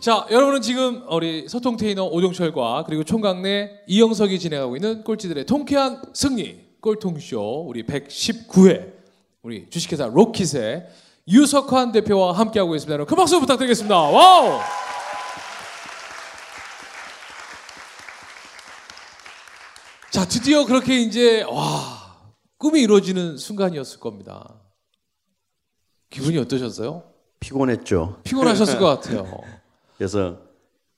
자, 여러분은 지금 우리 소통 테이너 오종철과 그리고 총각네 이영석이 진행하고 있는 꼴찌들의 통쾌한 승리 꼴통쇼 우리 119회 우리 주식회사 로킷의 유석환 대표와 함께하고 있습니다. 여러분 큰 박수 부탁드리겠습니다. 와우! 자, 드디어 그렇게 이제 와 꿈이 이루어지는 순간이었을 겁니다. 기분이 어떠셨어요? 피곤했죠. 피곤하셨을 것 같아요. 그래서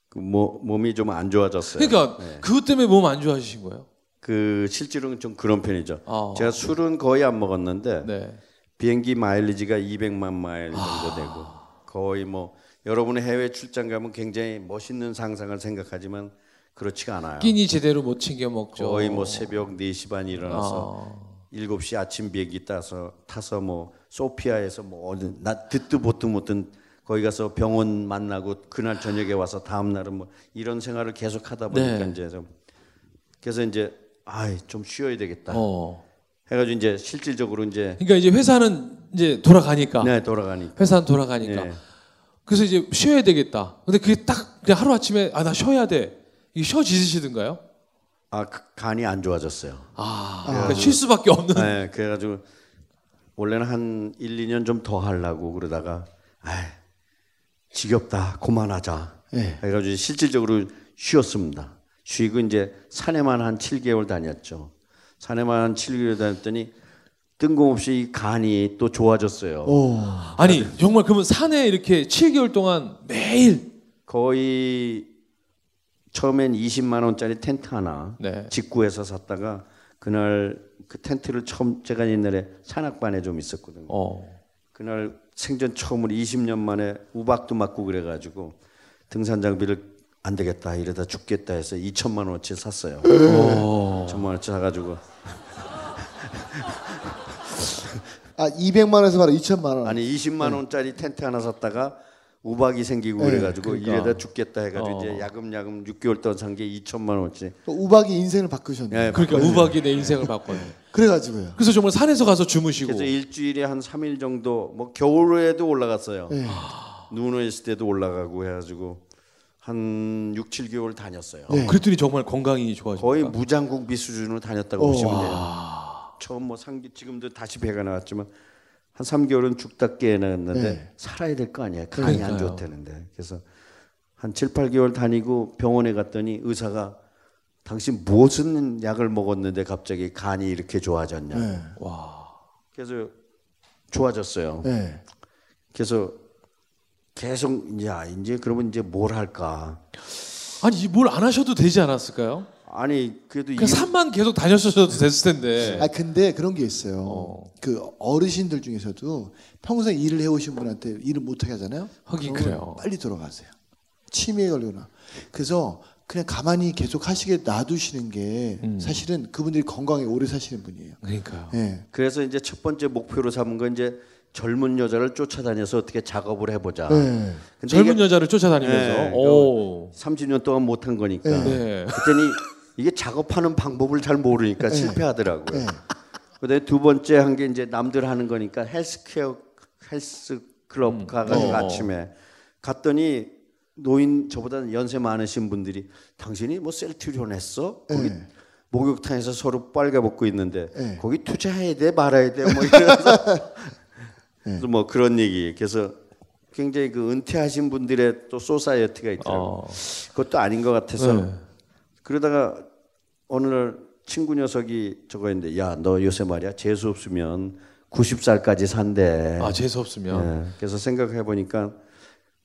그 모, 몸이 좀 안 좋아졌어요. 그러니까 그것 때문에 몸 안 좋아지신 거예요? 그 실제로는 좀 그런 편이죠. 아. 제가 술은 거의 안 먹었는데 네. 비행기 마일리지가 200만 마일 정도 아. 되고 거의 뭐 여러분의 해외 출장 가면 굉장히 멋있는 상상을 생각하지만 그렇지가 않아요. 끼니 제대로 못 챙겨 먹죠. 거의 뭐 새벽 4시 반 일어나서 아. 7시 아침 비행기 타서 타서 뭐 소피아에서 뭐 어디 나 듣도 보도 못한 거기 가서 병원 만나고 그날 저녁에 와서 다음 날은 뭐 이런 생활을 계속 하다 보니까 네. 이제 좀 그래서 이제 아이 좀 쉬어야 되겠다 어. 해가지고 이제 실질적으로 이제 그러니까 이제 회사는 이제 돌아가니까 네 돌아가니까 회사는 돌아가니까 네. 그래서 이제 쉬어야 되겠다. 근데 그게 딱 그냥 하루 아침에 아 나 쉬어야 돼. 이게 쉬어 지시든가요? 아 그- 간이 안 좋아졌어요. 아, 그러니까 쉴 수밖에 없는. 네, 그래가지고 원래는 한 1, 2년 좀 더 하려고 그러다가 아 지겹다 그만하자 네. 해가지고 실질적으로 쉬었습니다. 쉬고 이제 산에만 한 7개월 다녔죠. 산에만 한 7개월 다녔더니 뜬금없이 이 간이 또 좋아졌어요. 오. 아니 정말 그러면 산에 이렇게 7개월 동안 매일 거의 처음엔 20만 원짜리 텐트 하나 네. 직구해서 샀다가 그날 그 텐트를 처음 제가 옛날에 산악반에 좀 있었거든요. 어. 그날 생전 처음으로 20년 만에 우박도 맞고 그래가지고 등산 장비를 안 되겠다 이러다 죽겠다 해서 2천만 원어치 샀어요. 2천만 원어치 사가지고 아 200만 원에서 바로 2천만 원. 아니 20만 원짜리 텐트 하나 샀다가 우박이 생기고 네, 그래가지고 그러니까. 이래다 죽겠다 해가지고 어. 이제 야금야금 6개월 동안 산 게 2천만 원어치. 또 우박이 인생을 바꾸셨네. 예, 그러니까 우박이 내 인생을 바꿨네. 그래가지고요. 그래서 정말 산에서 가서 주무시고. 그래서 일주일에 한 3일 정도 뭐 겨울에도 올라갔어요. 네. 눈 있을 때도 올라가고 해가지고 한 6, 7개월 다녔어요. 네. 그랬더니 정말 건강이 좋아지고. 거의 무장국비 수준으로 다녔다고 오. 보시면 돼요. 처음 뭐 상기 지금도 다시 배가 나왔지만 한 3개월은 죽다 깨어났는데 네. 살아야 될 거 아니에요. 간이 안 그러니까요. 좋다는데. 그래서 한 7, 8개월 다니고 병원에 갔더니 의사가 당신 무슨 약을 먹었는데 갑자기 간이 이렇게 좋아졌냐. 네. 와. 그래서 좋아졌어요. 네. 그래서 계속 야 이제 그러면 이제 뭘 할까? 아니 뭘 안 하셔도 되지 않았을까요? 아니 그래도 이 그냥 산만 계속 다녔어도 됐을 텐데. 아 근데 그런 게 있어요. 그 어르신들 중에서도 평생 일을 해오신 분한테 일을 못하게 하잖아요. 하긴 그래요. 빨리 돌아가세요. 치매에 걸리거나. 그래서 그냥 가만히 계속 하시게 놔두시는 게 음. 사실은 그분들이 건강에 오래 사시는 분이에요. 그러니까요. 예. 그래서 이제 첫 번째 목표로 삼은 건 이제 젊은 여자를 쫓아다녀서 어떻게 작업을 해보자. 네. 근데 젊은 이게 여자를 쫓아다니면서. 네, 오. 30년 동안 못한 거니까. 네. 그랬더니 이게 작업하는 방법을 잘 모르니까 네. 실패하더라고요. 네. 그다음에 두 번째 한 게 이제 남들 하는 거니까 헬스케어 헬스 클럽 가가지고 어. 아침에 갔더니 노인 저보다 연세 많으신 분들이 당신이 뭐 셀트리온 했어? 거기 네. 목욕탕에서 서로 빨개 벗고 있는데 네. 거기 투자해야 돼 말아야 돼 뭐 이러면서 그래서 뭐 그런 얘기 그래서 굉장히 그 은퇴하신 분들의 또 society가 있더라고 요. 어. 그것도 아닌 것 같아서 네. 그러다가 날 친구 녀석이 저거 했는데 야 너 요새 말이야 재수 없으면 90살까지 산대. 아 재수 없으면. 예, 그래서 생각해 보니까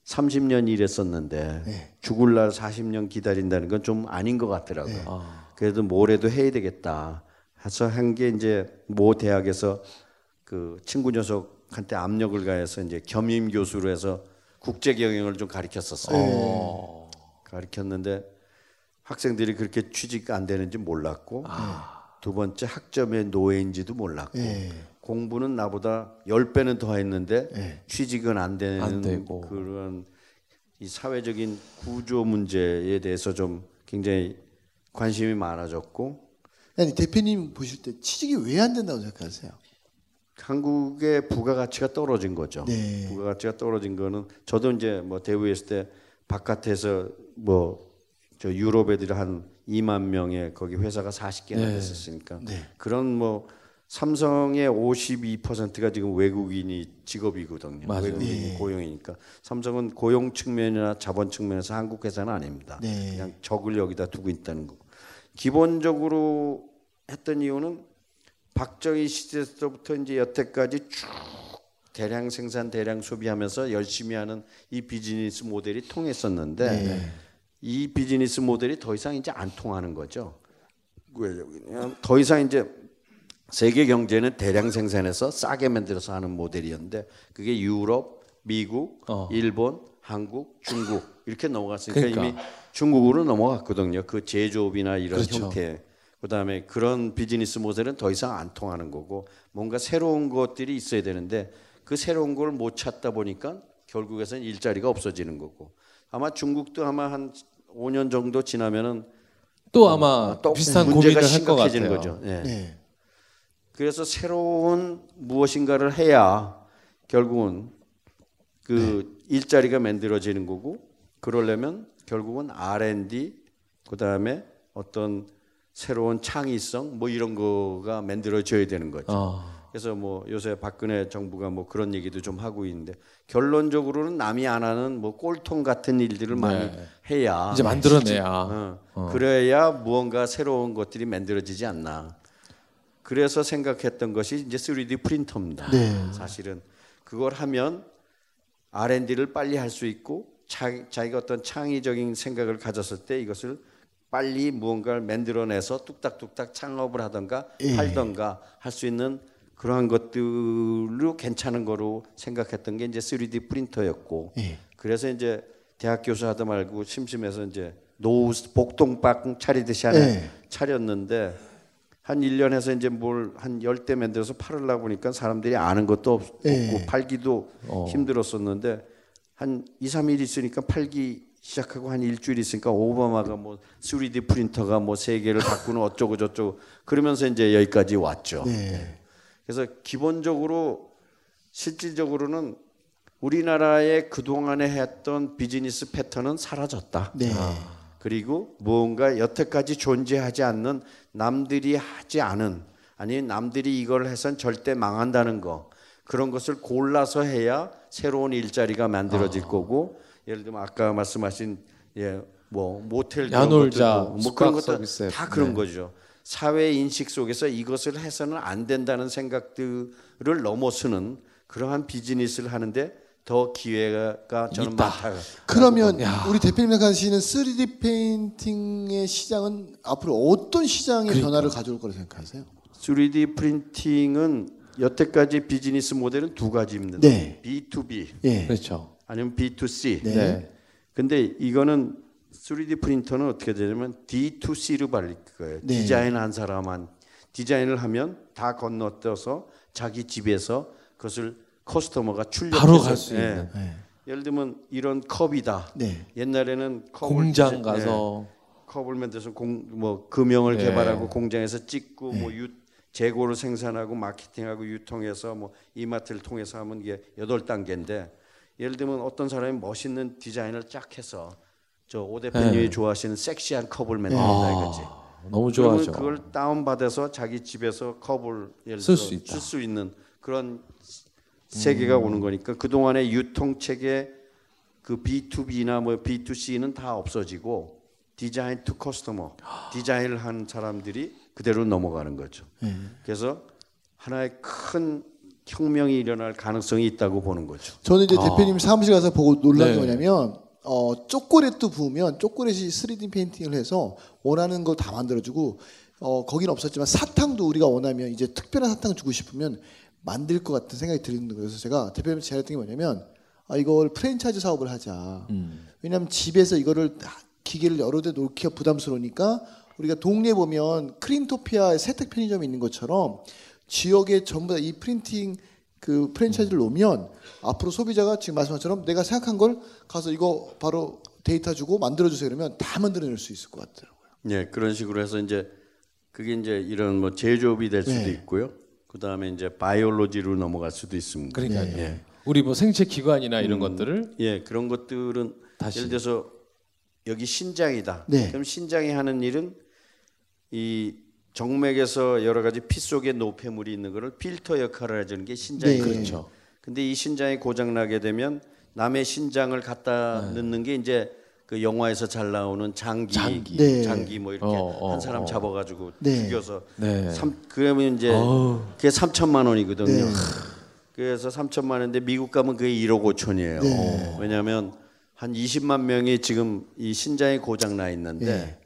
30년 일했었는데 네. 죽을 날 40년 기다린다는 건 좀 아닌 것 같더라고요. 네. 아. 그래도 뭐래도 해야 되겠다. 해서 한 게 이제 모 대학에서 그 친구 녀석한테 압력을 가해서 이제 겸임 교수로 해서 국제 경영을 좀 가르쳤었어요. 어. 가르쳤는데 학생들이 그렇게 취직 안 되는지 몰랐고 두 번째 학점의 노예인지도 몰랐고 예. 공부는 나보다 10배는 더 했는데 예. 취직은 안 되는 안. 그런 이 사회적인 구조 문제에 대해서 좀 굉장히 관심이 많아졌고 아니 대표님 보실 때 취직이 왜 안 된다고 생각하세요? 한국의 부가가치가 떨어진 거죠. 네. 부가가치가 떨어진 거는 저도 이제 뭐 대우에 있을 때 바깥에서 뭐 저 유럽 애들이 한 2만 명의 거기 회사가 40개나 네. 됐었으니까 그런 뭐 삼성의 52%가 지금 외국인이 직업이거든요. 맞아요. 외국인이 고용이니까 삼성은 고용 측면이나 자본 측면에서 한국 회사는 아닙니다. 네. 그냥 적을 여기다 두고 있다는 거고. 기본적으로 했던 이유는 박정희 시대부터 이제 여태까지 쭉 대량 생산, 대량 소비하면서 열심히 하는 이 비즈니스 모델이 통했었는데 이 비즈니스 모델이 더 이상 이제 안 통하는 거죠. 더 이상 이제 세계 경제는 대량 생산해서 싸게 만들어서 하는 모델이었는데 그게 유럽, 미국, 어. 일본, 한국, 중국 이렇게 넘어갔으니까 그러니까. 이미 중국으로 넘어갔거든요. 그 제조업이나 이런 그렇죠. 형태. 그다음에 그런 비즈니스 모델은 더 이상 안 통하는 거고 뭔가 새로운 것들이 있어야 되는데 그 새로운 걸 못 찾다 보니까 결국에는 일자리가 없어지는 거고 아마 중국도 아마 한 5년 정도 지나면은 또 아마 어, 또 비슷한 문제가 고민을 할 것 같아요. 심각해지는 거죠. 예. 네. 그래서 새로운 무엇인가를 해야 결국은 그 일자리가 만들어지는 거고 그러려면 결국은 R&D 그다음에 어떤 새로운 창의성 뭐 이런 거가 만들어져야 되는 거죠. 어. 그래서 뭐 요새 박근혜 정부가 뭐 그런 얘기도 좀 하고 있는데 결론적으로는 남이 안 하는 뭐 꼴통 같은 일들을 많이 해야 네. 이제 만들어내야. 어, 그래야 무언가 새로운 것들이 만들어지지 않나. 그래서 생각했던 것이 이제 3D 프린터입니다. 네. 사실은 그걸 하면 R&D를 빨리 할 수 있고 자, 자기가 어떤 창의적인 생각을 가졌을 때 이것을 빨리 무언가를 만들어내서 뚝딱뚝딱 창업을 하던가 예. 팔던가 할 수 있는 그러한 것들로 괜찮은 거로 생각했던 게 이제 3D 프린터였고 예. 그래서 이제 대학 교수 하다 말고 심심해서 이제 노후 복동박 차리듯이 하나 예. 차렸는데 한 1년 해서 이제 뭘한열대 만들어서 팔으려고 보니까 사람들이 아는 것도 없, 고 예. 팔기도 힘들었었는데 한 2, 3일 있으니까 팔기 시작하고 한 일주일 있으니까 오바마가 뭐 3D 프린터가 뭐 세계를 바꾸는 어쩌고 저쩌고 그러면서 이제 여기까지 왔죠. 네. 그래서 기본적으로 실질적으로는 우리나라의 그동안에 했던 비즈니스 패턴은 사라졌다. 네. 그리고 무언가 여태까지 존재하지 않는 남들이 하지 않은 아니 남들이 이걸 해선 절대 망한다는 거 그런 것을 골라서 해야 새로운 일자리가 만들어질 거고 예를 들면 아까 말씀하신 예 뭐 모텔 그런 야놀자, 것들도 뭐 그런 것도 서비스 다 그런 거죠. 사회 인식 속에서 이것을 해서는 안 된다는 생각들을 넘어서는 그러한 비즈니스를 하는데 더 기회가 저는 있다. 많다. 그러면 우리 대표님 생각하시는 3D 페인팅의 시장은 앞으로 어떤 시장의 그러니까. 변화를 가져올 거라고 생각하세요? 3D 프린팅은 여태까지 비즈니스 모델은 두 가지입니다. 네. B2B 예. 그렇죠. 아니면 B2C. 네. 네. 근데 이거는 3D 프린터는 어떻게 되냐면 D2C로 발릴 거예요. 네. 디자인한 사람한 디자인을 하면 다 건너뛰어서 자기 집에서 그것을 커스터머가 출력해서 바로 갈수 예. 있는. 네. 예를 들면 이런 컵이다. 네. 옛날에는 컵을 공장 디자- 가서 예. 컵을 만들어서 공, 뭐 금형을 네. 개발하고 공장에서 찍고 뭐 유, 재고를 생산하고 마케팅하고 유통해서 뭐 이마트를 통해서 하면 이게 여덟 단계인데 예를 들면 어떤 사람이 멋있는 디자인을 쫙 해서 저 오 대표님이 네. 좋아하시는 섹시한 컵을 만든다 이거지. 너무 그러면 좋아하죠. 그걸 다운 받아서 자기 집에서 컵을 예를 쓸 들어 수 있다. 쓸수 있는 그런 세계가 오는 거니까 그 동안의 유통 체계 그 B2B나 뭐 B2C는 다 없어지고 design to customer 디자인을 한 사람들이 그대로 넘어가는 거죠. 그래서 하나의 큰 혁명이 일어날 가능성이 있다고 보는 거죠. 저는 이제 대표님 사무실 가서 보고 놀란 네. 게 뭐냐면 어, 초콜릿도 부으면 초콜릿이 3D 프린팅을 해서 원하는 거 다 만들어주고 어, 거기는 없었지만 사탕도 우리가 원하면 이제 특별한 사탕 주고 싶으면 만들 것 같은 생각이 드는 거예요. 그래서 제가 대표님 제안했던 게 뭐냐면 아, 이걸 프랜차이즈 사업을 하자. 왜냐하면 집에서 이거를 다- 기계를 여러 대 놓기가 부담스러우니까 우리가 동네 에 보면 크린토피아 세택 편의점이 있는 것처럼 지역에 전부 다 이 프린팅 그 프랜차이즈를 놓으면 앞으로 소비자가 지금 말씀한 것처럼 내가 생각한 걸 가서 이거 바로 데이터 주고 만들어 주세요 그러면 다 만들어낼 수 있을 것 같더라고요. 예, 그런 식으로 해서 이제 그게 이제 이런 뭐 제조업이 될 수도 네. 있고요. 그 다음에 이제 바이올로지로 넘어갈 수도 있습니다. 그러니까요. 예. 우리 뭐 생체 기관이나 이런 것들을 예, 그런 것들은 다시. 예를 들어서 여기 신장이다. 네. 그럼 신장이 하는 일은 이 정맥에서 여러 가지 피 속에 노폐물이 있는 거를 필터 역할을 해주는 게 신장이거든요. 네. 그렇죠. 근데 이 신장이 고장 나게 되면 남의 신장을 갖다 네. 넣는 게 이제 그 영화에서 잘 나오는 장기, 장기. 네. 장기 뭐 이렇게 어, 어, 한 사람 어. 잡아가지고 네. 죽여서 네. 삼, 그러면 이제 어우. 그게 3천만 원이거든요. 네. 그래서 3천만 원인데 미국 가면 그게 1억 5천이에요. 네. 왜냐하면 한 20만 명이 지금 이 신장이 고장 나 있는데 네.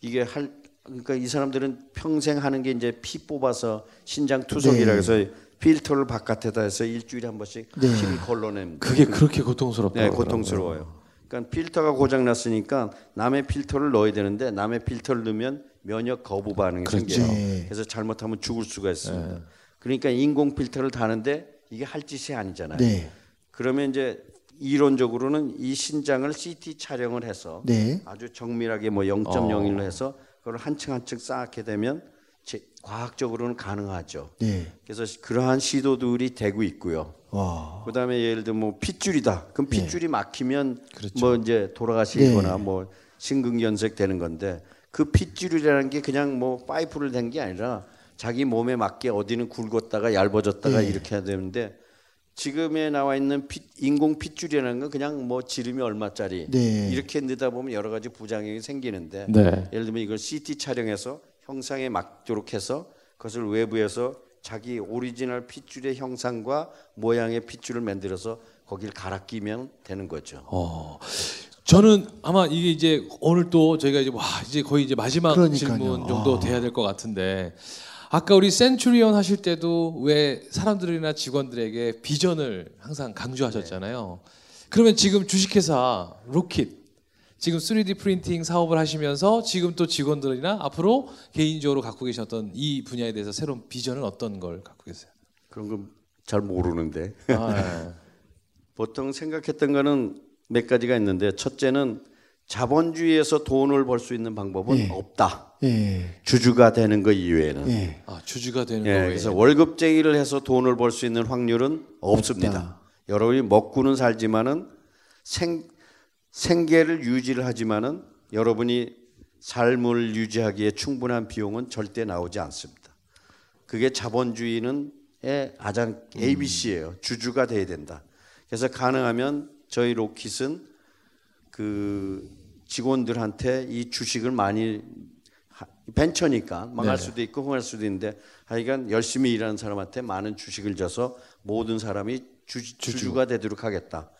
이게 할 그러니까 이 사람들은 평생 하는 게 이제 피 뽑아서 신장 투석이라 네. 해서 필터를 바깥에다 해서 일주일에 한 번씩 네. 피를 걸러냅니다. 그게 그렇게 고통스럽다. 네, 고통스러워요. 그러니까 필터가 고장 났으니까 남의 필터를 넣어야 되는데 남의 필터를 넣으면 면역 거부 반응이 그렇죠. 생겨요. 네. 그래서 잘못하면 죽을 수가 있습니다. 그러니까 인공 필터를 다는데 이게 할 짓이 아니잖아요. 네. 그러면 이제 이론적으로는 이 신장을 CT 촬영을 해서 네. 아주 정밀하게 뭐 0.01로 해서 그걸 한 층 한 층 쌓게 되면 제, 과학적으로는 가능하죠. 네. 그래서 그러한 시도들이 되고 있고요. 와. 그다음에 예를 들면 뭐 핏줄이다. 그럼 핏줄이 막히면 그렇죠. 뭐 이제 돌아가시거나 뭐 심근경색 되는 건데 그 핏줄이라는 게 그냥 뭐 파이프를 댄 게 아니라 자기 몸에 맞게 어디는 굵었다가 얇아졌다가 이렇게 해야 되는데 지금에 나와 있는 핏, 인공 핏줄이라는 건 그냥 뭐 지름이 얼마짜리 네. 이렇게 넣다 보면 여러 가지 부작용이 생기는데 네. 예를 들면 이걸 CT 촬영해서 형상에 맞도록 해서 그것을 외부에서 자기 오리지널 핏줄의 형상과 모양의 핏줄을 만들어서 거기를 갈아 끼면 되는 거죠. 어. 저는 아마 이게 이제 오늘 또 저희가 이제 와 이제 거의 이제 마지막 그러니까요. 질문 정도 아. 돼야 될 것 같은데 아까 우리 센츄리온 하실 때도 왜 사람들이나 직원들에게 비전을 항상 강조하셨잖아요. 그러면 지금 주식회사 로킷 지금 3D 프린팅 사업을 하시면서 지금 또 직원들이나 앞으로 개인적으로 갖고 계셨던 이 분야에 대해서 새로운 비전은 어떤 걸 갖고 계세요? 그런 건 잘 모르는데 아, 보통 생각했던 거는 몇 가지가 있는데 첫째는 자본주의에서 돈을 벌 수 있는 방법은 예. 없다. 예. 주주가 되는 거 이외에는. 예. 아, 주주가 되는 예, 거예요. 그래서 월급쟁이를 해서 돈을 벌 수 있는 확률은 없습니다. 여러분이 먹고는 살지만은 생 생계를 유지를 하지만은 여러분이 삶을 유지하기에 충분한 비용은 절대 나오지 않습니다. 그게 자본주의는 의 가장 ABC예요. 주주가 돼야 된다. 그래서 가능하면 저희 로킷은 그 직원들한테 이 주식을 많이 하- 벤처니까 망할 네. 수도 있고 흥할 수도 있는데 하여간 열심히 일하는 사람한테 많은 주식을 줘서 모든 사람이 주, 주주가 되도록 하겠다.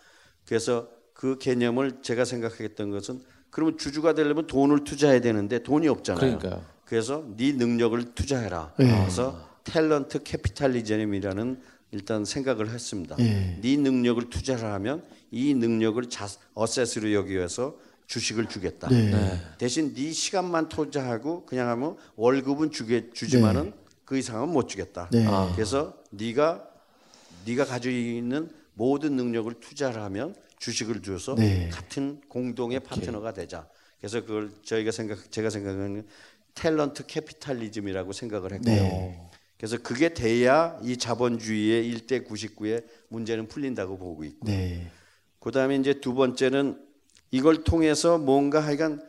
그래서 그 개념을 제가 생각했던 것은 그러면 주주가 되려면 돈을 투자해야 되는데 돈이 없잖아요. 그러니까요. 그래서 네 능력을 투자해라. 네. 그래서 talent capitalism이라는 일단 생각을 했습니다. 네. 네 능력을 투자를 하면 이 능력을 자, asset으로 여기서 주식을 주겠다. 네. 대신 네 시간만 투자하고 그냥 하면 월급은 주게 주지만은 그 이상은 못 주겠다. 네. 아. 그래서 네가 네가 가지고 있는 모든 능력을 투자를 하면 주식을 줘서 네. 같은 공동의 파트너가 되자. 그래서 그걸 저희가 생각 제가 생각하는 talent capitalism이라고 생각을 했고요. 네. 그래서 그게 돼야 이 자본주의의 1대 99의 문제는 풀린다고 보고 있고. 네. 그다음에 이제 두 번째는 이걸 통해서 뭔가 하여간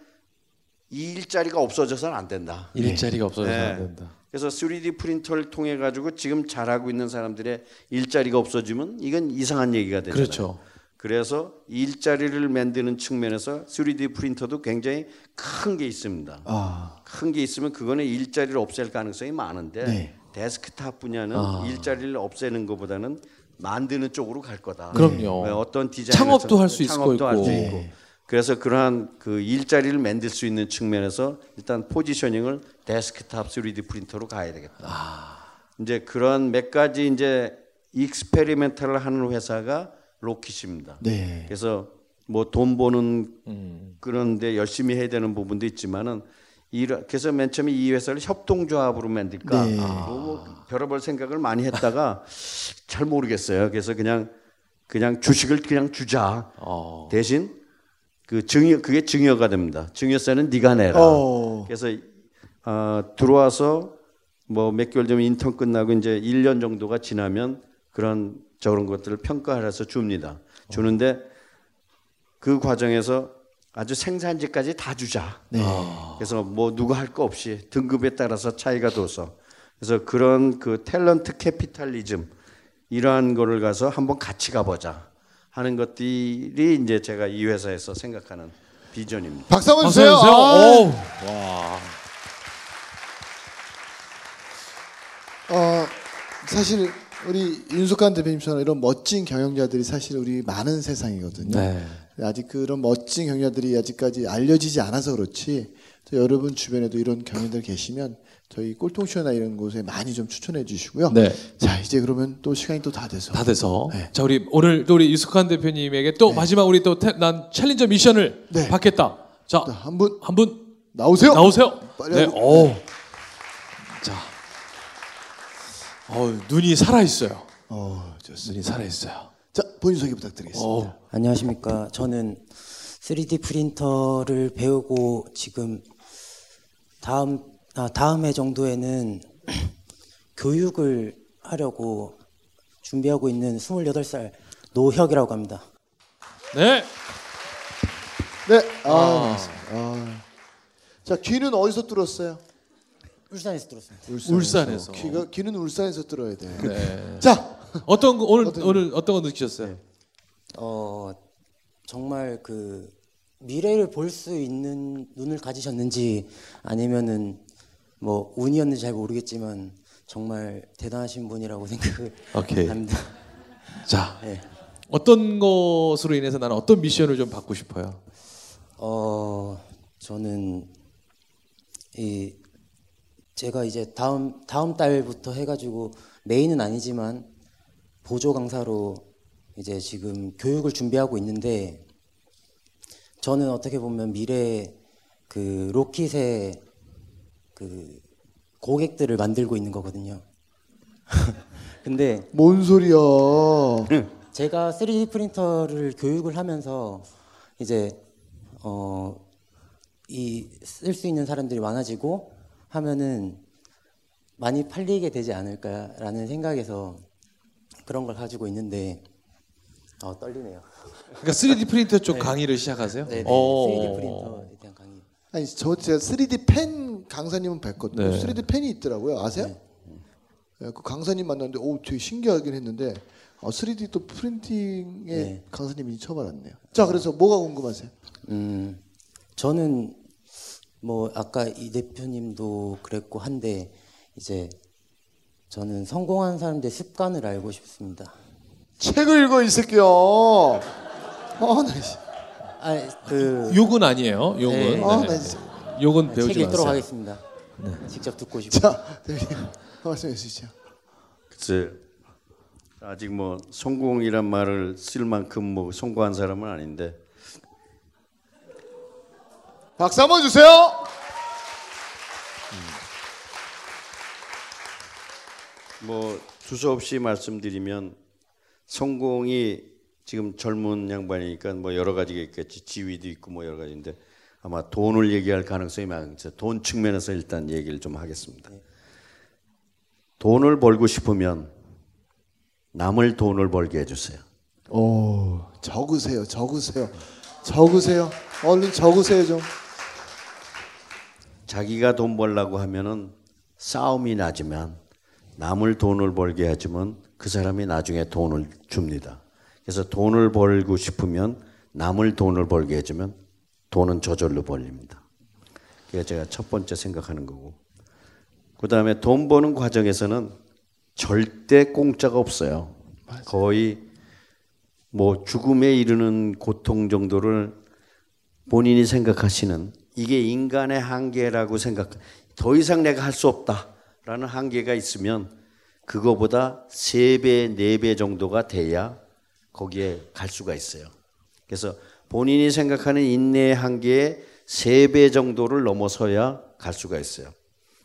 이 일자리가 없어져서는 안 된다. 일자리가 없어져서 네. 안 된다. 그래서 3D 프린터를 통해 가지고 지금 잘하고 있는 사람들의 일자리가 없어지면 이건 이상한 얘기가 되잖아요. 그렇죠. 그래서 일자리를 만드는 측면에서 3D 프린터도 굉장히 큰 게 있습니다. 아. 큰게 있으면 그거는 일자리를 없앨 가능성이 많은데 네. 데스크탑 분야는 아. 일자리를 없애는 것보다는 만드는 쪽으로 갈 거다. 그럼요. 네, 어떤 디자인 창업도 할 수 있을 거 창업도 할수 있고. 있고. 그래서 그러한 그 일자리를 만들 수 있는 측면에서 일단 포지셔닝을 데스크탑 3D 프린터로 가야 되겠다. 아. 이제 그런 몇 가지 이제 experimental을 하는 회사가 로킷입니다. 네. 그래서 뭐 돈 버는 음. 그런데 열심히 해야 되는 부분도 있지만은 이러- 그래서 맨 처음에 이 회사를 협동조합으로 만들까 네. 뭐, 뭐 별의별 생각을 많이 했다가 잘 모르겠어요. 그래서 그냥 그냥 주식을 그냥 주자 어. 대신 그 증여 그게 증여가 됩니다. 증여세는 네가 내라. 어. 그래서 어, 들어와서 뭐 몇 개월 전에 인턴 끝나고 이제 1년 정도가 지나면 그런 저런 것들을 평가해서 줍니다. 주는데 그 과정에서 아주 생산지까지 다 주자. 그래서 뭐 누가 할 거 없이 등급에 따라서 차이가 둬서 그래서 그런 그 talent capitalism 이러한 거를 가서 한번 같이 가보자 하는 것들이 이제 제가 이 회사에서 생각하는 비전입니다. 박수 한번 박수 주세요. 주세요. 아. 오. 와. 어, 사실 우리 윤석한 대표님처럼 이런 멋진 경영자들이 사실 우리 많은 세상이거든요. 네. 아직 그런 멋진 경영자들이 아직까지 알려지지 않아서 그렇지. 또 여러분 주변에도 이런 경영들 계시면 저희 꼴통쇼나 이런 곳에 많이 좀 추천해 주시고요. 네. 자 이제 그러면 또 시간이 또 다 돼서 다 돼서 네. 자 우리 오늘 또 우리 유숙한 대표님에게 또 마지막 우리 또 난 챌린저 미션을 네. 받겠다. 자, 한 분 한 분 나오세요. 나오세요. 빨리 네. 오. 자. 어, 눈이 살아 있어요. 어, 좋습니다. 눈이 살아 있어요. 자 본인 소개 부탁드리겠습니다. 오. 안녕하십니까. 저는 3D 프린터를 배우고 지금 다음 아, 다음 해 정도에는 교육을 하려고 준비하고 있는 28살 노혁이라고 합니다. 네. 네. 아, 아. 자 귀는 어디서 뚫었어요? 울산에서 들었습니다. 울산에서. 귀가 귀는 울산에서 뚫어야 돼. 네. 자 어떤 거 오늘 오늘 어떤 거 느끼셨어요? 어 정말 그 미래를 볼 수 있는 눈을 가지셨는지 아니면은 뭐 운이었는지 잘 모르겠지만 정말 대단하신 분이라고 생각을 오케이. 합니다. 자. 네. 어떤 것으로 인해서 나는 어떤 미션을 좀 받고 싶어요. 어 저는 이 제가 이제 다음 다음 달부터 해가지고 메인은 아니지만 보조 강사로 이제 지금 교육을 준비하고 있는데 저는 어떻게 보면 미래 그 로켓의 그 고객들을 만들고 있는 거거든요. 근데 뭔 소리야? 제가 3D 프린터를 교육을 하면서 이제 어, 이 쓸 수 있는 사람들이 많아지고 하면은 많이 팔리게 되지 않을까라는 생각에서 그런 걸 가지고 있는데 어, 떨리네요. 그러니까 3D 프린터 쪽 강의를 시작하세요? 네, 네. 어. 3D 프린터에 대한 강의. 아니 저 제가 3D 펜 강사님은 뵀거든요. 네. 3D 펜이 있더라고요. 아세요? 네, 그 강사님 만났는데 오 되게 신기하긴 했는데 어, 3D 또 프린팅의 네. 강사님이 처음 알았네요. 자 그래서 뭐가 궁금하세요? 음, 저는 뭐 아까 이 대표님도 그랬고 한데 이제 저는 성공한 사람들의 습관을 알고 싶습니다. 책을 읽어 이 새끼야. 어, 나 씨. 아, 그 욕은 아니에요. 욕은. 네. 아, 네. 나 진짜. 욕은 책 배우지 읽도록 마세요. 하겠습니다. 직접 듣고 싶어요. 자, 대표님 말씀해 주시죠. 글쎄 아직 뭐 성공이란 말을 쓸 만큼 뭐 성공한 사람은 아닌데 박수 한번 주세요. 뭐 두서없이 말씀드리면 성공이 지금 젊은 양반이니까 뭐 여러 가지가 있겠지 지위도 있고 뭐 여러 가지인데 아마 돈을 얘기할 가능성이 많죠. 돈 측면에서 일단 얘기를 좀 하겠습니다. 돈을 벌고 싶으면 남을 돈을 벌게 해주세요. 오, 적으세요. 적으세요. 적으세요. 얼른 적으세요 좀. 자기가 돈 벌라고 하면은 싸움이 나지만 남을 돈을 벌게 해주면 그 사람이 나중에 돈을 줍니다. 그래서 돈을 벌고 싶으면 남을 돈을 벌게 해주면 돈은 저절로 벌립니다. 그게 제가 첫 번째 생각하는 거고. 그 다음에 돈 버는 과정에서는 절대 공짜가 없어요. 거의 뭐 죽음에 이르는 고통 정도를 본인이 생각하시는 이게 인간의 한계라고 생각, 더 이상 내가 할 수 없다라는 한계가 있으면 그거보다 세 배, 네배 정도가 돼야 거기에 갈 수가 있어요. 그래서 본인이 생각하는 인내의 한계의 세배 정도를 넘어서야 갈 수가 있어요.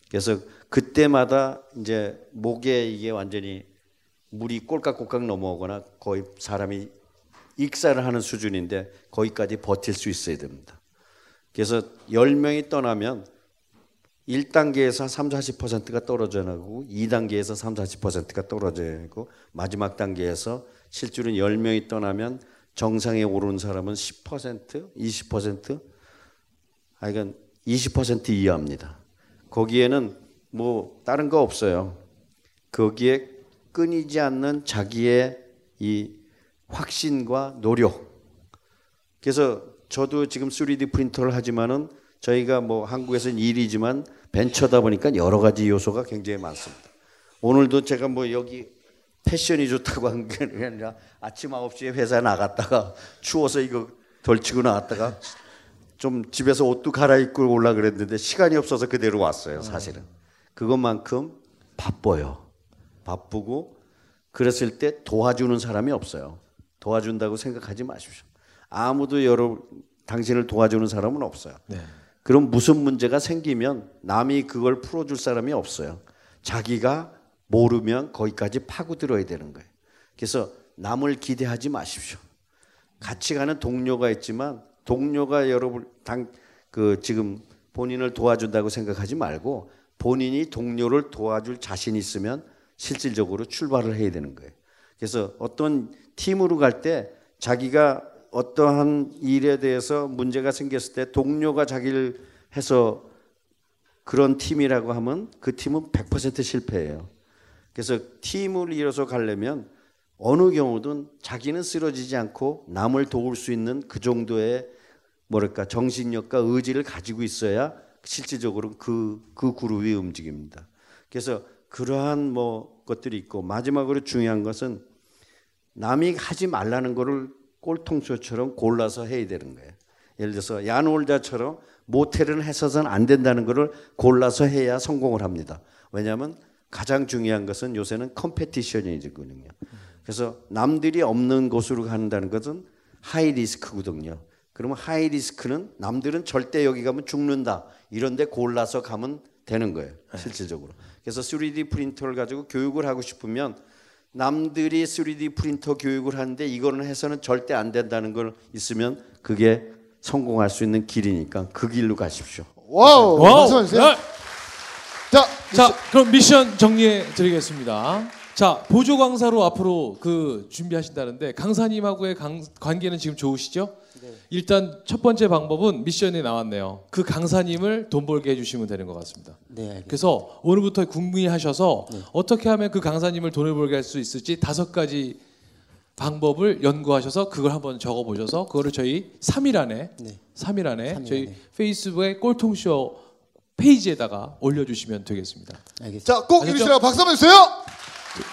그래서 그때마다 이제 목에 이게 완전히 물이 꼴깍꼴깍 넘어오거나 거의 사람이 익사를 하는 수준인데 거기까지 버틸 수 있어야 됩니다. 그래서 10명이 떠나면 1단계에서 3, 40%가 떨어져 나가고 2단계에서 3, 40%가 떨어져 나가고 마지막 단계에서 실제로 10명이 떠나면 정상에 오른 사람은 10%, 20%, 아 이건 20% 이하입니다. 거기에는 뭐 다른 거 없어요. 거기에 끊이지 않는 자기의 이 확신과 노력. 그래서 저도 지금 3D 프린터를 하지만은 저희가 뭐 한국에서는 일이지만 벤처다 보니까 여러 가지 요소가 굉장히 많습니다. 오늘도 제가 뭐 여기 패션이 좋다고 한 게 아니라 아침 9시에 회사 나갔다가 추워서 이거 덜치고 나왔다가 좀 집에서 옷도 갈아입고 올라 그랬는데 시간이 없어서 그대로 왔어요, 사실은. 그것만큼 바빠요. 바쁘고 그랬을 때 도와주는 사람이 없어요. 도와준다고 생각하지 마십시오. 아무도 여러 당신을 도와주는 사람은 없어요. 그럼 무슨 문제가 생기면 남이 그걸 풀어줄 사람이 없어요. 자기가 모르면 거기까지 파고들어야 되는 거예요. 그래서 남을 기대하지 마십시오. 같이 가는 동료가 있지만 동료가 여러분 당 그 지금 본인을 도와준다고 생각하지 말고 본인이 동료를 도와줄 자신 있으면 실질적으로 출발을 해야 되는 거예요. 그래서 어떤 팀으로 갈 때 자기가 어떠한 일에 대해서 문제가 생겼을 때 동료가 자기를 해서 그런 팀이라고 하면 그 팀은 100% 실패해요. 그래서 팀을 이뤄서 가려면 어느 경우든 자기는 쓰러지지 않고 남을 도울 수 있는 그 정도의 뭐랄까 정신력과 의지를 가지고 있어야 실질적으로 그, 그 그룹이 움직입니다. 그래서 그러한 뭐 것들이 있고 마지막으로 중요한 것은 남이 하지 말라는 거를 꼴통쇼처럼 골라서 해야 되는 거예요. 예를 들어서 야놀자처럼 모텔은 해서는 안 된다는 거를 골라서 해야 성공을 합니다. 왜냐하면 가장 중요한 것은 요새는 competition이거든요. 그래서 남들이 없는 곳으로 간다는 것은 high risk거든요. 그러면 high risk는 남들은 절대 여기 가면 죽는다. 이런데 골라서 가면 되는 거예요. 실질적으로. 그래서 3D 프린터를 가지고 교육을 하고 싶으면 남들이 3D 프린터 교육을 하는데 이거는 해서는 절대 안 된다는 걸 있으면 그게 성공할 수 있는 길이니까 그 길로 가십시오. wow. 박수 주세요. 네. 자, 자, 그럼 미션 정리해 드리겠습니다. 자, 보조 강사로 앞으로 그 준비하신다는데 강사님하고의 강- 관계는 지금 좋으시죠? 일단 첫 번째 방법은 미션에 나왔네요. 그 강사님을 돈 벌게 해주시면 되는 것 같습니다. 네, 알겠습니다. 그래서 오늘부터 궁금해하셔서 어떻게 하면 그 강사님을 돈을 벌게 할 수 있을지 다섯 가지 방법을 연구하셔서 그걸 한번 적어 보셔서 그거를 저희 3일 안에 네. 3일 안에 3일 저희 안에. 페이스북에 꼴통쇼 페이지에다가 올려주시면 되겠습니다. 알겠습니다. 자, 꼭? 이루시라고 박수 한번 주세요.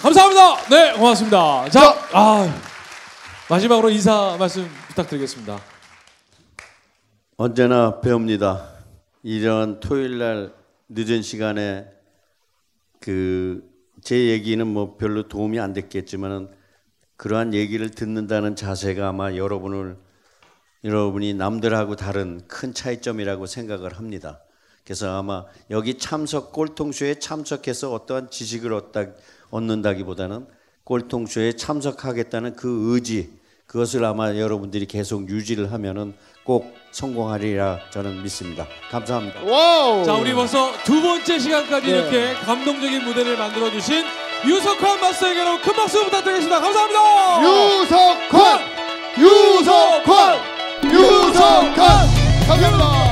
감사합니다. 네, 고맙습니다. 자, 아, 마지막으로 인사 말씀 부탁드리겠습니다. 언제나 배웁니다. 이런 토요일 날 늦은 시간에 그 제 얘기는 뭐 별로 도움이 안 됐겠지만은 그러한 얘기를 듣는다는 자세가 아마 여러분을 여러분이 남들하고 다른 큰 차이점이라고 생각을 합니다. 그래서 아마 여기 참석 꼴통쇼에 참석해서 어떠한 지식을 얻다, 얻는다기보다는 꼴통쇼에 참석하겠다는 그 의지 그것을 아마 여러분들이 계속 유지를 하면은 꼭 성공하리라 저는 믿습니다. 감사합니다. wow. 자, 우리 벌써 두 번째 시간까지 네. 이렇게 감동적인 무대를 만들어 주신 유석환 마스터에게로 큰 박수 부탁드리겠습니다. 감사합니다. 유석환! 유석환! 유석환! 감사합니다.